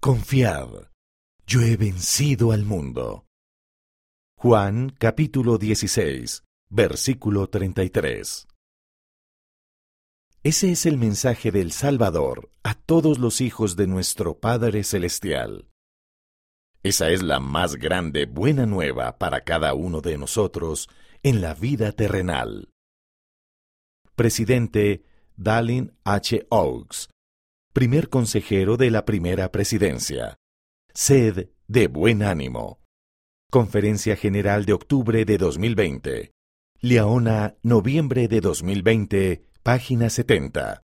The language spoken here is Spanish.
Confiad, yo he vencido al mundo. Juan capítulo 16, versículo 33. Ese es el mensaje del Salvador a todos los hijos de nuestro Padre Celestial. Esa es la más grande buena nueva para cada uno de nosotros en la vida terrenal. Presidente Dallin H. Oaks, primer consejero de la primera presidencia. Sed de buen ánimo. Conferencia General de octubre de 2020. Leona, noviembre de 2020, página 70.